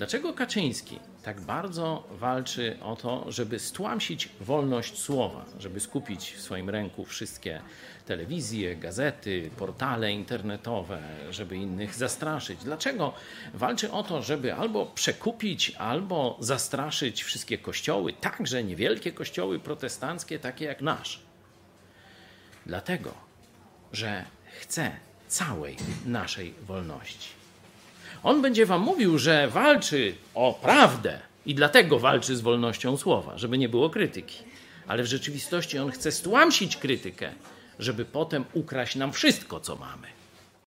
Dlaczego Kaczyński tak bardzo walczy o to, żeby stłamsić wolność słowa, żeby skupić w swoim ręku wszystkie telewizje, gazety, portale internetowe, żeby innych zastraszyć? Dlaczego walczy o to, żeby albo przekupić, albo zastraszyć wszystkie kościoły, także niewielkie kościoły protestanckie, takie jak nasz? Dlatego, że chce całej naszej wolności. On będzie wam mówił, że walczy o prawdę i dlatego walczy z wolnością słowa, żeby nie było krytyki. Ale w rzeczywistości on chce stłamsić krytykę, żeby potem ukraść nam wszystko, co mamy.